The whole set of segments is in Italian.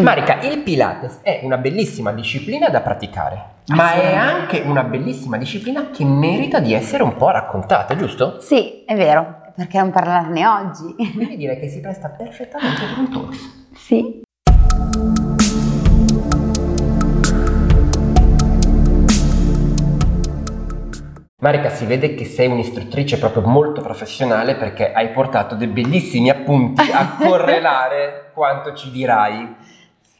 Marica, il Pilates è una bellissima disciplina da praticare, ma è anche una bellissima disciplina che merita di essere un po' raccontata, giusto? Sì, è vero, perché non parlarne oggi? Quindi direi che si presta perfettamente per un talk. Sì. Marica, si vede che sei un'istruttrice proprio molto professionale perché hai portato dei bellissimi appunti a correlare quanto ci dirai.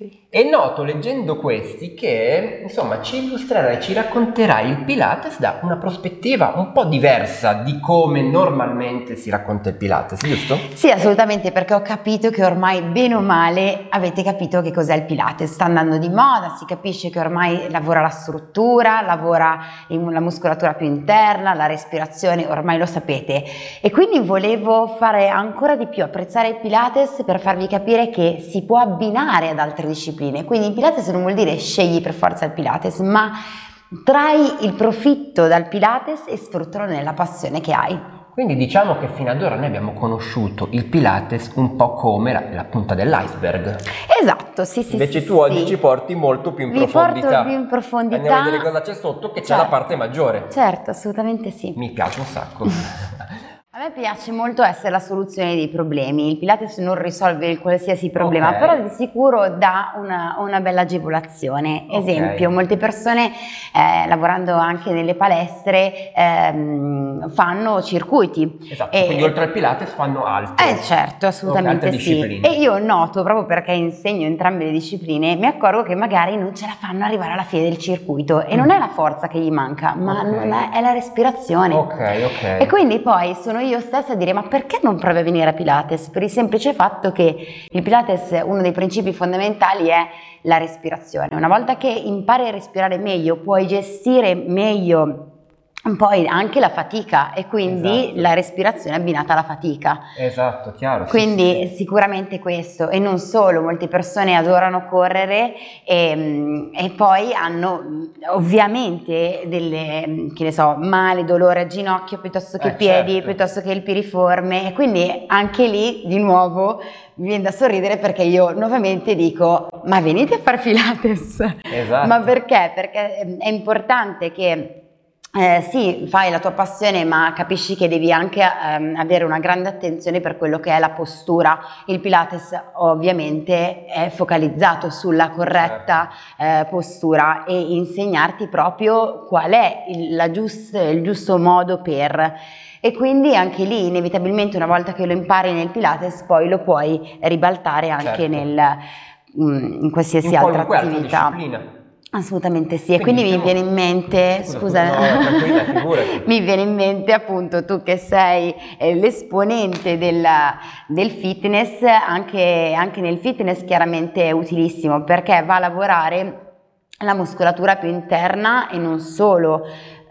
see. E noto leggendo questi che insomma ci illustrerai, ci racconterai il Pilates da una prospettiva un po' diversa di come normalmente si racconta il Pilates, giusto? Sì, assolutamente, perché ho capito che ormai bene o male avete capito che cos'è il Pilates. Sta andando di moda, si capisce che ormai lavora la struttura, lavora la muscolatura più interna, la respirazione, ormai lo sapete. E quindi volevo fare ancora di più, apprezzare il Pilates per farvi capire che si può abbinare ad altre discipline discipline. Quindi il Pilates non vuol dire scegli per forza il Pilates, ma trai il profitto dal Pilates e sfruttalo nella passione che hai. Quindi diciamo che fino ad ora noi abbiamo conosciuto il Pilates un po' come la, la punta dell'iceberg. Esatto, sì, sì. Invece sì, tu oggi ci porti molto più in Vi profondità. Porto più in profondità. Andiamo a vedere cosa c'è sotto, che certo. c'è la parte maggiore. Certo, assolutamente sì. Mi piace un sacco. A me piace molto essere la soluzione dei problemi, il Pilates non risolve qualsiasi problema, okay. però di sicuro dà una, una bella agevolazione. Esempio, okay. molte persone eh, lavorando anche nelle palestre ehm, fanno circuiti. Esatto, e, quindi oltre al Pilates fanno altro. Eh certo, assolutamente okay, sì. E io noto, proprio perché insegno entrambe le discipline, mi accorgo che magari non ce la fanno arrivare alla fine del circuito e mm. non è la forza che gli manca, ma è, è la respirazione. Ok, ok. E quindi poi sono io stessa a dire ma perché non provi a venire a Pilates? Per il semplice fatto che il Pilates, uno dei principi fondamentali è la respirazione. Una volta che impari a respirare meglio, puoi gestire meglio poi anche la fatica e quindi esatto. la respirazione abbinata alla fatica. Esatto, chiaro. Quindi sì, sì. sicuramente questo e non solo, molte persone adorano correre e, e, poi hanno ovviamente delle, che ne so, male, dolore a ginocchio piuttosto che eh, piedi, certo. piuttosto che il piriforme e quindi anche lì di nuovo mi viene da sorridere perché io nuovamente dico ma venite a fare Pilates. Esatto. Ma perché? Perché è importante che eh, sì, fai la tua passione, ma capisci che devi anche ehm, avere una grande attenzione per quello che è la postura. Il Pilates ovviamente è focalizzato sulla corretta eh, postura e insegnarti proprio qual è il, giust, il giusto modo per... E quindi anche lì inevitabilmente una volta che lo impari nel Pilates poi lo puoi ribaltare anche Certo. nel, mm, in qualsiasi In altra qualunque altra attività. disciplina. Assolutamente sì, e Quindi quindi mi viene in mente, Scusa, no, mi viene in mente appunto tu che sei eh, l'esponente della- del fitness, anche, anche nel fitness chiaramente è utilissimo perché va a lavorare la muscolatura più interna e non solo,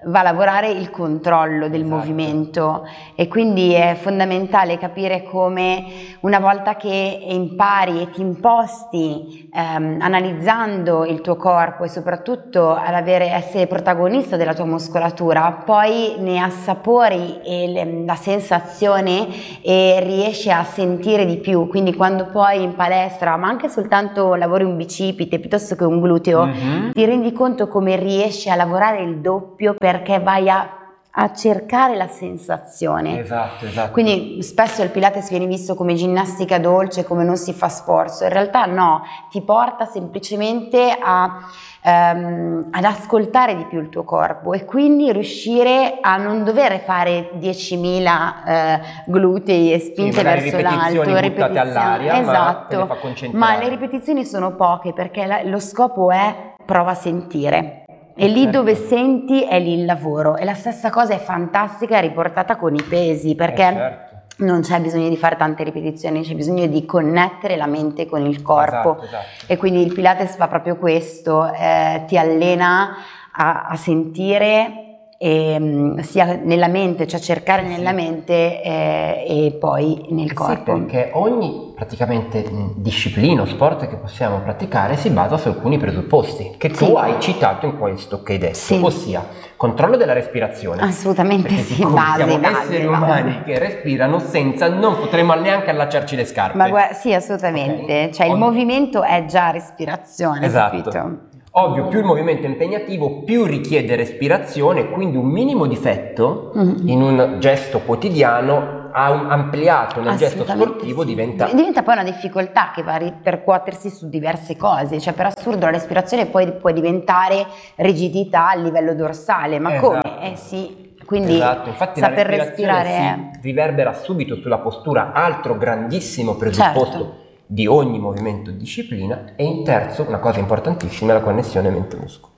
va a lavorare il controllo del Esatto. movimento e quindi è fondamentale capire come una volta che impari e ti imposti ehm, analizzando il tuo corpo e soprattutto ad avere, essere protagonista della tua muscolatura, poi ne assapori le- la sensazione e riesci a sentire di più. Quindi quando poi in palestra, ma anche soltanto lavori un bicipite piuttosto che un gluteo, Mhm. ti rendi conto come riesci a lavorare il doppio perché vai a, a cercare la sensazione. Esatto, esatto. Quindi spesso il Pilates viene visto come ginnastica dolce, come non si fa sforzo, in realtà no, ti porta semplicemente a, ehm, ad ascoltare di più il tuo corpo e quindi riuscire a non dover fare 10.000 eh, glutei e spinte verso l'alto, ripetizioni, all'aria, ma esatto, concentrare. ma le ripetizioni sono poche perché la- lo scopo è prova a sentire. E lì Certo. dove senti è lì il lavoro. E la stessa cosa è fantastica riportata con i pesi, perché Eh, certo. non c'è bisogno di fare tante ripetizioni, c'è bisogno di connettere la mente con il corpo. Esatto, esatto. E quindi il Pilates fa proprio questo, eh, ti allena a, a sentire ehm, sia nella mente, cioè cercare nella mente eh, e poi nel corpo. Sì, perché ogni praticamente mh, disciplina o sport che possiamo praticare si basa su alcuni presupposti che tu Sì. hai citato in questo che hai detto, Sì. ossia controllo della respirazione. Assolutamente Perché sì, base, siamo base, esseri base. umani che respirano senza, non potremo neanche allacciarci le scarpe. Ma guarda, sì, assolutamente. Ok. Cioè il Ogni- movimento è già respirazione, Esatto. capito? Ovvio, più il movimento è impegnativo, più richiede respirazione, quindi un minimo difetto Mm. in un gesto quotidiano ampliato nel gesto sportivo sì. diventa Diventa poi una difficoltà che va a ripercuotersi su diverse cose, cioè per assurdo la respirazione poi può diventare rigidità a livello dorsale, ma Esatto. come? Eh sì, quindi Esatto, infatti saper respirare si riverbera subito sulla postura, altro grandissimo presupposto Certo. Di ogni movimento e disciplina, e in terzo, una cosa importantissima, la connessione mente-muscolo.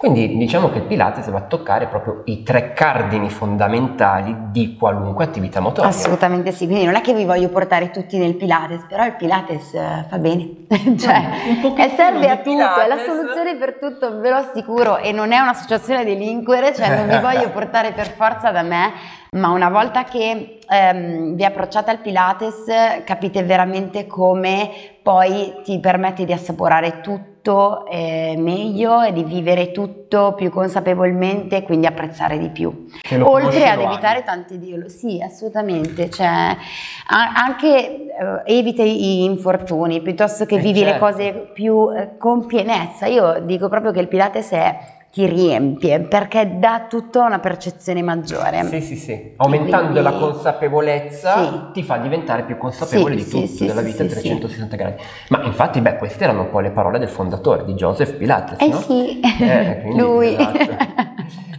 Quindi diciamo che il Pilates va a toccare proprio i tre cardini fondamentali di qualunque attività motoria. Assolutamente sì, quindi non è che vi voglio portare tutti nel Pilates, però il Pilates eh, fa bene, cioè eh, serve a tutto, è la Pilates. soluzione per tutto, ve lo assicuro, e non è un'associazione a delinquere, cioè non vi voglio portare per forza da me, ma una volta che ehm, vi approcciate al Pilates capite veramente come poi ti permette di assaporare tutto eh, meglio e di vivere tutto più consapevolmente e quindi apprezzare di più. Oltre ad evitare tanti di sì, assolutamente, cioè, anche eh, evita i infortuni piuttosto che Eh, vivi le certo. cose più eh, con pienezza. Io dico proprio che il Pilates è ti riempie perché dà tutta una percezione maggiore. Sì, sì, sì. Aumentando Quindi- la consapevolezza Sì. ti fa diventare più consapevole Sì, di tutto, sì, della vita a sì, sì. 360 gradi. Ma infatti, beh, queste erano un po' le parole del fondatore di Joseph Pilates, Eh no? sì, Eh, quindi, lui. esatto.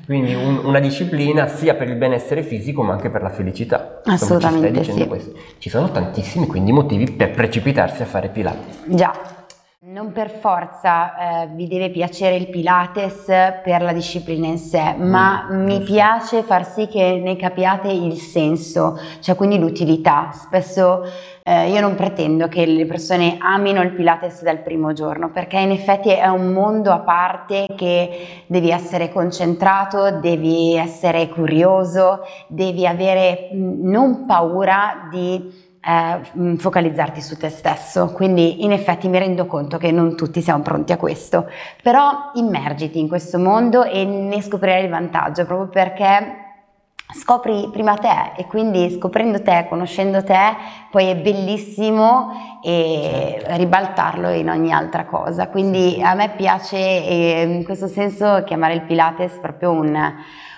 Quindi un- una disciplina sia per il benessere fisico ma anche per la felicità. Insomma, Assolutamente ci sì. questo. Ci sono tantissimi quindi motivi per precipitarsi a fare Pilates. Già. Non per forza eh, vi deve piacere il Pilates per la disciplina in sé, ma Mm, mi piace far sì che ne capiate il senso, cioè quindi l'utilità. Spesso eh, io non pretendo che le persone amino il Pilates dal primo giorno, perché in effetti è un mondo a parte che devi essere concentrato, devi essere curioso, devi avere mh, non paura di eh, focalizzarti su te stesso. Quindi in effetti mi rendo conto che non tutti siamo pronti a questo, però immergiti in questo mondo e ne scoprirai il vantaggio proprio perché scopri prima te e quindi scoprendo te, conoscendo te, poi è bellissimo e ribaltarlo in ogni altra cosa. Quindi a me piace in questo senso chiamare il Pilates proprio un,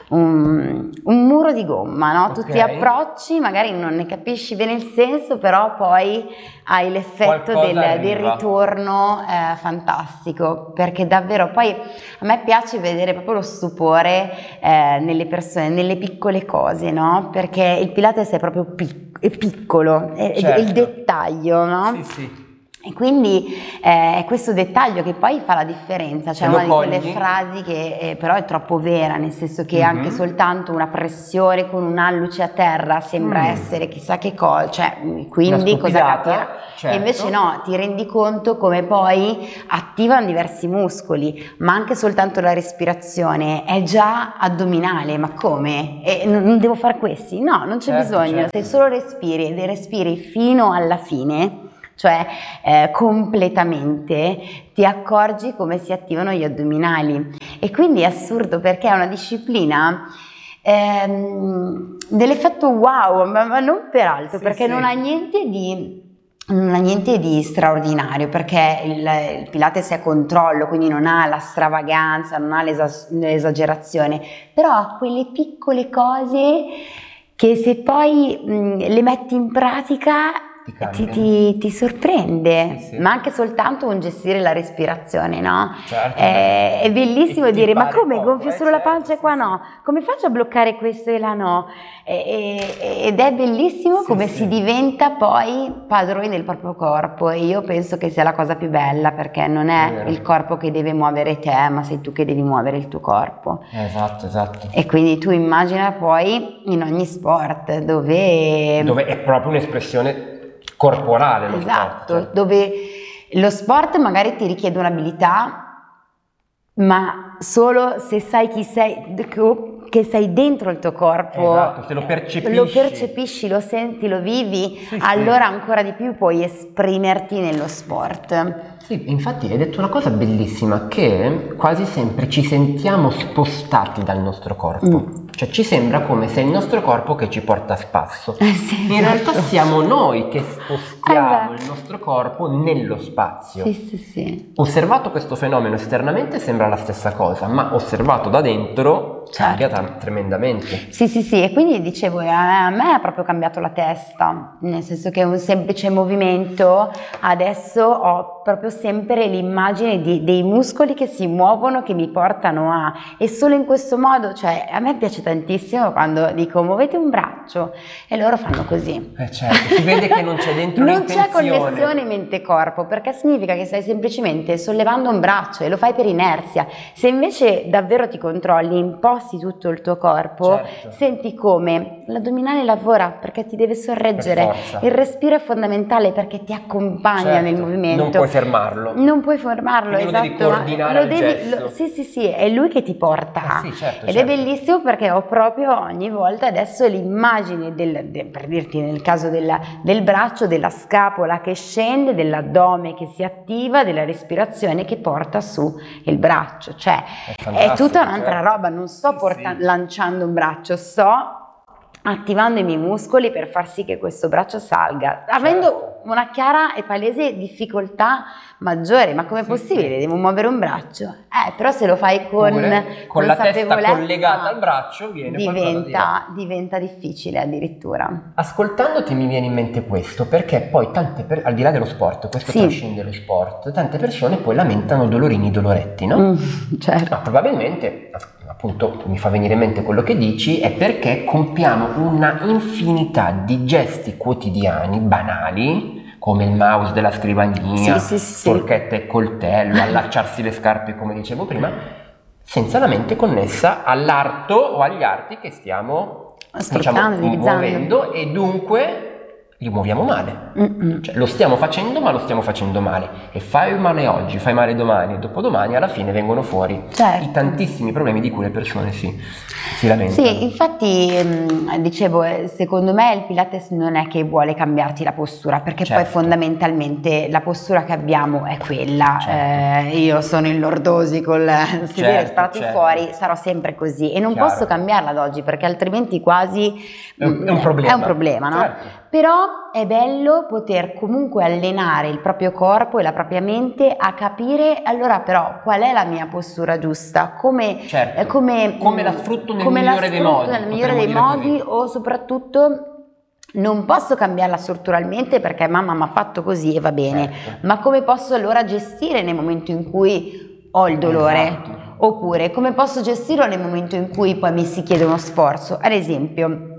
un, un muro di gomma, no? Tu ti approcci, magari non ne capisci bene il senso, però poi hai l'effetto del, del ritorno eh, fantastico, perché davvero poi a me piace vedere proprio lo stupore eh, nelle persone, nelle piccole cose, no? Perché il Pilates è proprio pic- è piccolo, è, è Certo. il dettaglio, no? Sì, sì. E quindi eh, è questo dettaglio che poi fa la differenza, cioè una di quelle cogli. frasi che eh, però è troppo vera, nel senso che Mhm. anche soltanto una pressione con un alluce a terra sembra Mm. essere chissà che cosa, cioè quindi Una cosa capirà? certo. E invece no, ti rendi conto come poi attivano diversi muscoli, ma anche soltanto la respirazione è già addominale, ma come? E non non devo fare questi? No, non c'è Certo, bisogno, certo. se solo respiri ed respiri fino alla fine, cioè eh, completamente, ti accorgi come si attivano gli addominali. E quindi è assurdo perché è una disciplina ehm, dell'effetto wow, ma, ma non per altro, Sì, perché sì. non ha niente di non ha niente di straordinario perché il, il Pilates è controllo, quindi non ha la stravaganza, non ha l'esa- l'esagerazione, però ha quelle piccole cose che se poi mh, le metti in pratica Ti ti, ti- ti sorprende, Sì, sì. ma anche soltanto un gestire la respirazione, no? Certo. È, è bellissimo E dire, ma come poco, gonfio eh, solo la certo, pancia e qua no? Come faccio a bloccare questo e là no? E- ed è bellissimo Sì, come si diventa poi padroni del proprio corpo e io penso che sia la cosa più bella perché non È è il corpo che deve muovere te, ma sei tu che devi muovere il tuo corpo. Esatto, esatto. E quindi tu immagina poi in ogni sport dove... Dove è proprio un'espressione corporale lo esatto, sport. cioè. dove lo sport magari ti richiede un'abilità, ma solo se sai chi sei, che sei dentro il tuo corpo, esatto, se lo percepisci, lo, percepisci, lo senti, lo vivi, sì, allora sì. ancora di più puoi esprimerti nello sport. Sì, infatti hai detto una cosa bellissima, che quasi sempre ci sentiamo spostati dal nostro corpo. Mm. Cioè ci sembra come se è il nostro corpo che ci porta a spasso. Eh sì, In esatto. realtà siamo noi che spostiamo eh il nostro corpo nello spazio. Sì, sì, sì. Osservato questo fenomeno esternamente sembra la stessa cosa, ma osservato da dentro certo. cambia tremendamente. Sì, sì, sì, e quindi dicevo, eh, a me ha proprio cambiato la testa, nel senso che un semplice movimento, adesso ho proprio sempre l'immagine di, dei muscoli che si muovono, che mi portano a... E solo in questo modo, cioè a me piace tantissimo quando dico muovete un braccio e loro fanno così. Eh certo, si vede che non c'è dentro Non c'è connessione mente-corpo perché significa che stai semplicemente sollevando un braccio e lo fai per inerzia. Se invece davvero ti controlli, imposti tutto il tuo corpo, certo. senti come l'addominale lavora perché ti deve sorreggere, il respiro è fondamentale perché ti accompagna certo. nel movimento. Non puoi fermarlo. Non puoi fermarlo, Quindi esatto. Lo devi coordinare lo devi, lo, sì, sì, sì, è lui che ti porta. Eh sì, certo, Ed certo. è bellissimo perché ho proprio ogni volta adesso l'immagine del, de, per dirti nel caso della, del braccio, della scapola che scende, dell'addome che si attiva, della respirazione che porta su il braccio. Cioè è, è tutta un'altra certo. roba, non sto porta- sì. lanciando un braccio, sto attivando i miei muscoli per far sì che questo braccio salga, avendo certo una chiara e palese difficoltà maggiore, ma com'è sì, possibile? Devo muovere un braccio? Eh, però se lo fai con, Pure, con la testa collegata al braccio viene diventa, di... diventa difficile addirittura. Ascoltandoti mi viene in mente questo, perché poi tante per... al di là dello sport, questo sì. trascende lo sport, tante persone poi lamentano dolorini, doloretti, no? Mm, certo. Ma probabilmente appunto mi fa venire in mente quello che dici, è perché compiamo una infinità di gesti quotidiani banali come il mouse della scrivania, sì, sì, forchetta e coltello, allacciarsi le scarpe come dicevo prima, senza la mente connessa all'arto o agli arti che stiamo diciamo, muovendo. e dunque li muoviamo male. Cioè, lo stiamo facendo, ma lo stiamo facendo male. E fai male oggi, fai male domani e dopodomani, alla fine vengono fuori certo. i tantissimi problemi di cui le persone si, si lamentano. Sì, infatti, mh, dicevo, eh, secondo me il Pilates non è che vuole cambiarti la postura, perché certo. poi fondamentalmente la postura che abbiamo è quella. Certo. Eh, io sono in lordosi col sedere certo, sparato certo. fuori, sarò sempre così e non Chiaro. posso cambiarla ad oggi, perché altrimenti quasi è un, è un problema. È un problema, no? Però è bello poter comunque allenare il proprio corpo e la propria mente a capire allora però qual è la mia postura giusta, come, certo. eh, come, come la sfrutto nel migliore dei modi. Nel migliore dei modi o soprattutto non posso cambiarla strutturalmente perché mamma mi ha fatto così e va bene, certo. ma come posso allora gestire nel momento in cui ho il dolore? Esatto. Oppure come posso gestirlo nel momento in cui poi mi si chiede uno sforzo? Ad esempio,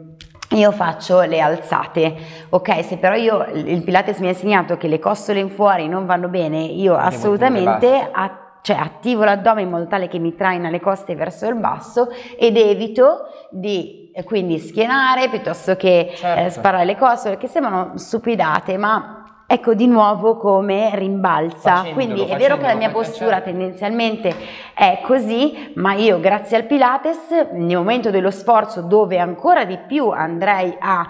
io faccio le alzate, ok? Se però io il Pilates mi ha insegnato che le costole in fuori non vanno bene, io Devo assolutamente a, cioè, attivo l'addome in modo tale che mi traina le coste verso il basso ed evito di eh, quindi schienare piuttosto che eh, certo. eh, sparare le costole, che sembrano stupidate, ma ecco di nuovo come rimbalza. Facendolo, Quindi è vero che la mia postura certo. tendenzialmente è così, ma io grazie al Pilates, nel momento dello sforzo dove ancora di più andrei a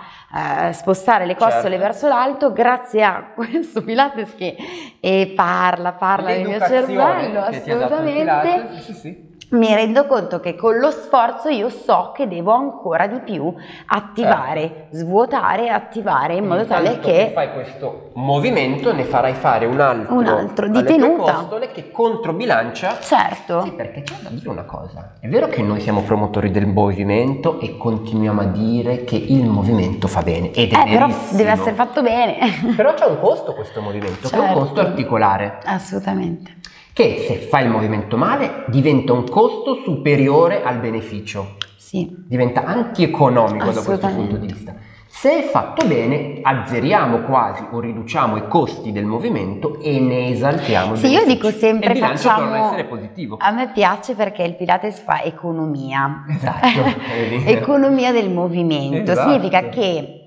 uh, spostare le costole certo. verso l'alto, grazie a questo Pilates che eh, parla, parla nel mio cervello, assolutamente. Sì, sì mi rendo conto che con lo sforzo io so che devo ancora di più attivare, certo. svuotare attivare in modo tale che... che fai questo movimento ne farai fare un altro, un altro di tenuta che controbilancia. Certo. Sì, perché c'è da dire una cosa. È vero che noi siamo promotori del movimento e continuiamo a dire che il movimento fa bene ed è eh, però deve essere fatto bene. però c'è un costo questo movimento, certo. che è un certo. costo articolare. Assolutamente che se fai il movimento male diventa un costo superiore al beneficio. Sì. Diventa antieconomico da questo punto di vista. Se è fatto bene, azzeriamo quasi o riduciamo i costi del movimento e ne esaltiamo Sì, io dico sempre e il facciamo essere positivo. A me piace perché il Pilates fa economia. Esatto. economia del movimento. Esatto. Significa che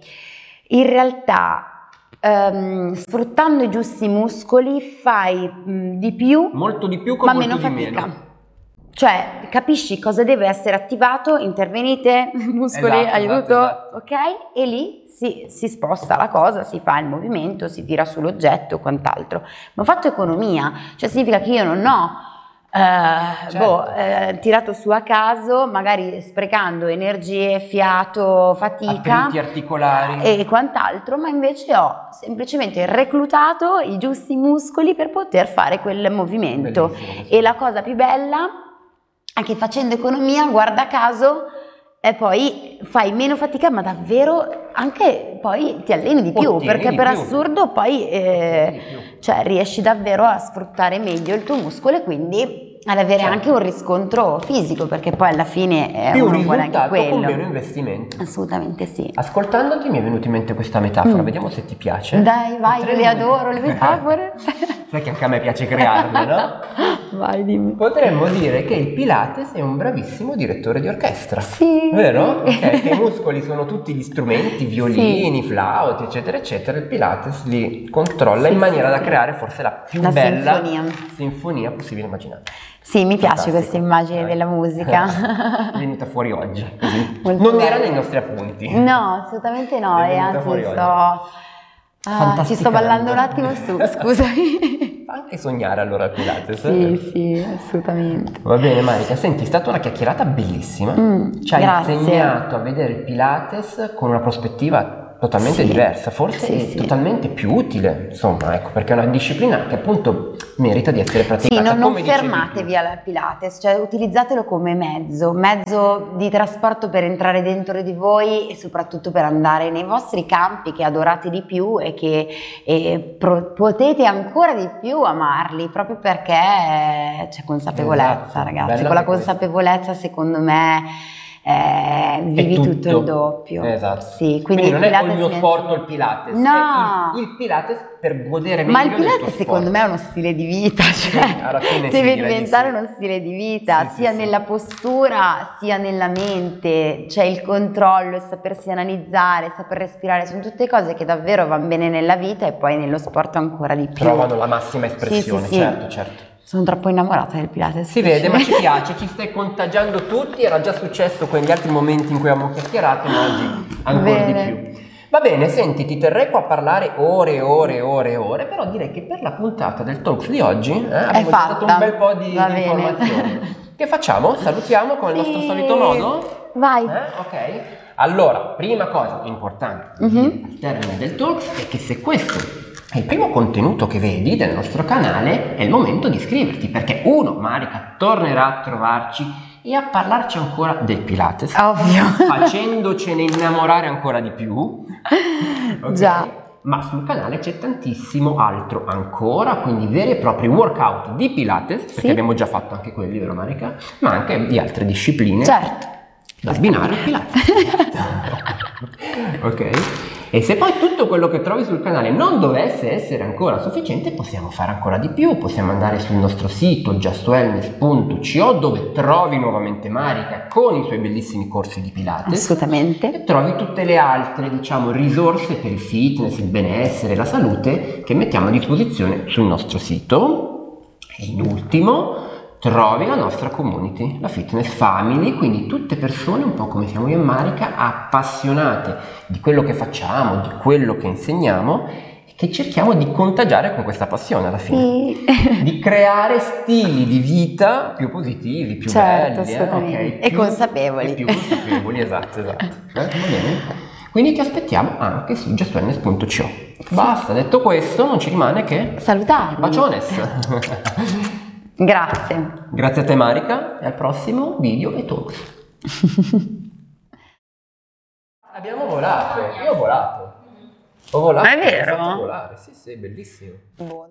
in realtà Um, sfruttando i giusti muscoli fai mh, di più, molto di più con ma meno fatica. Meno. Cioè, capisci cosa deve essere attivato, intervenite, muscoli, Esatto, aiuto, esatto, esatto. ok? E lì si, si sposta la cosa, si fa il movimento, si tira sull'oggetto o quant'altro. Ma ho fatto economia, cioè significa che io non ho Certo. boh, eh, tirato su a caso, magari sprecando energie, fiato, fatica Attriti articolari. e quant'altro, ma invece ho semplicemente reclutato i giusti muscoli per poter fare quel movimento. Bellissimo. E la cosa più bella è che facendo economia, guarda caso, e poi fai meno fatica, ma davvero anche poi ti alleni di più, Ottieni perché di per più. assurdo poi eh, più. cioè, riesci davvero a sfruttare meglio il tuo muscolo e quindi ad avere Certo. anche un riscontro fisico, perché poi alla fine è Più uno vuole anche quello. meno investimento. Assolutamente sì. Ascoltandoti mi è venuta in mente questa metafora, Mm. vediamo se ti piace. Dai, vai, Potremmo- le adoro le metafore. Sai che anche a me piace crearle, no? vai, dimmi. Potremmo dire che il Pilates è un bravissimo direttore di orchestra. Sì. Vero? Ok, che i muscoli sono tutti gli strumenti, violini, flauti, eccetera, eccetera. Il Pilates li controlla Sì, in maniera sì, da sì. creare forse la più La bella sinfonia. sinfonia possibile immaginare. Sì, mi piace questa immagine della musica. È venuta fuori oggi. così. Molto non era bella. nei nostri appunti. No, assolutamente no, e anzi sto... Ah, ci sto ballando un attimo su, scusami. Fa anche sognare allora il Pilates. sì, sì, assolutamente. Va bene Marica, senti, è stata una chiacchierata bellissima. Mm, Ci hai grazie. insegnato a vedere il Pilates con una prospettiva totalmente Sì. diversa, forse Sì, sì. totalmente più utile, insomma, ecco, perché è una disciplina che appunto merita di essere Sì, praticata. non, non come dicevi fermatevi al Pilates, cioè utilizzatelo come mezzo, mezzo di trasporto per entrare dentro di voi e soprattutto per andare nei vostri campi che adorate di più e che eh, pro- potete ancora di più amarli, proprio perché c'è consapevolezza, Esatto, ragazzi. Con la questa. consapevolezza, secondo me, eh, vivi È tutto. il doppio. Esatto. Sì, quindi, quindi, non è o il mio mi sport o il Pilates, No. il, il Pilates per godere meglio Ma il Pilates secondo me è uno stile di vita, cioè sì, deve diventare sì. uno stile di vita, sia nella postura, sia nella mente, c'è il controllo, il sapersi analizzare, saper respirare, sono tutte cose che davvero vanno bene nella vita e poi nello sport ancora di più. Trovano la massima espressione, certo, certo. Sono troppo innamorata del Pilates. Si vede, ma ci piace, ci stai contagiando tutti, era già successo con gli altri momenti in cui abbiamo chiacchierato, ma oggi ancora Bene. di più. Va bene, senti, ti terrei qua a parlare ore e ore e ore e ore, però direi che per la puntata del Talks di oggi eh, abbiamo dato fatta. un bel po' di, di informazioni. Che facciamo? Salutiamo con il nostro Sì. solito modo? Vai. Eh, ok. Allora, prima cosa importante Mhm. dire al termine del talk è che se questo il primo contenuto che vedi del nostro canale, è il momento di iscriverti perché uno, Marica tornerà a trovarci e a parlarci ancora del Pilates, Ovvio. facendocene innamorare ancora di più. Ok? Già. Ma sul canale c'è tantissimo altro ancora, quindi veri e propri workout di Pilates, perché Sì. abbiamo già fatto anche quelli, vero Marica? Ma anche di altre discipline Certo. Da abbinare al Pilates. ok? E se poi tutto quello che trovi sul canale non dovesse essere ancora sufficiente, possiamo fare ancora di più. Possiamo andare sul nostro sito justwellness.co dove trovi nuovamente Marica con i suoi bellissimi corsi di Pilates. Assolutamente. E trovi tutte le altre, diciamo, risorse per il fitness, il benessere, la salute che mettiamo a disposizione sul nostro sito. E in ultimo, trovi la nostra community, la Fitness Family, quindi tutte persone un po' come siamo io e Marica, appassionate di quello che facciamo, di quello che insegniamo e che cerchiamo di contagiare con questa passione alla fine. Sì. Di creare stili di vita più positivi, più Certo, belli, eh, assolutamente. ok? E Più- consapevoli. e più consapevoli, esatto, esatto. Eh? Quindi ti aspettiamo anche su justwellness.co. Basta, detto questo, non ci rimane che Salutarvi. Baciones! Grazie. Grazie a te Marica e al prossimo video e talks. Abbiamo volato, io ho volato. Ho volato. Ah, è vero? ho fatto volare, sì sì, bellissimo. Buono.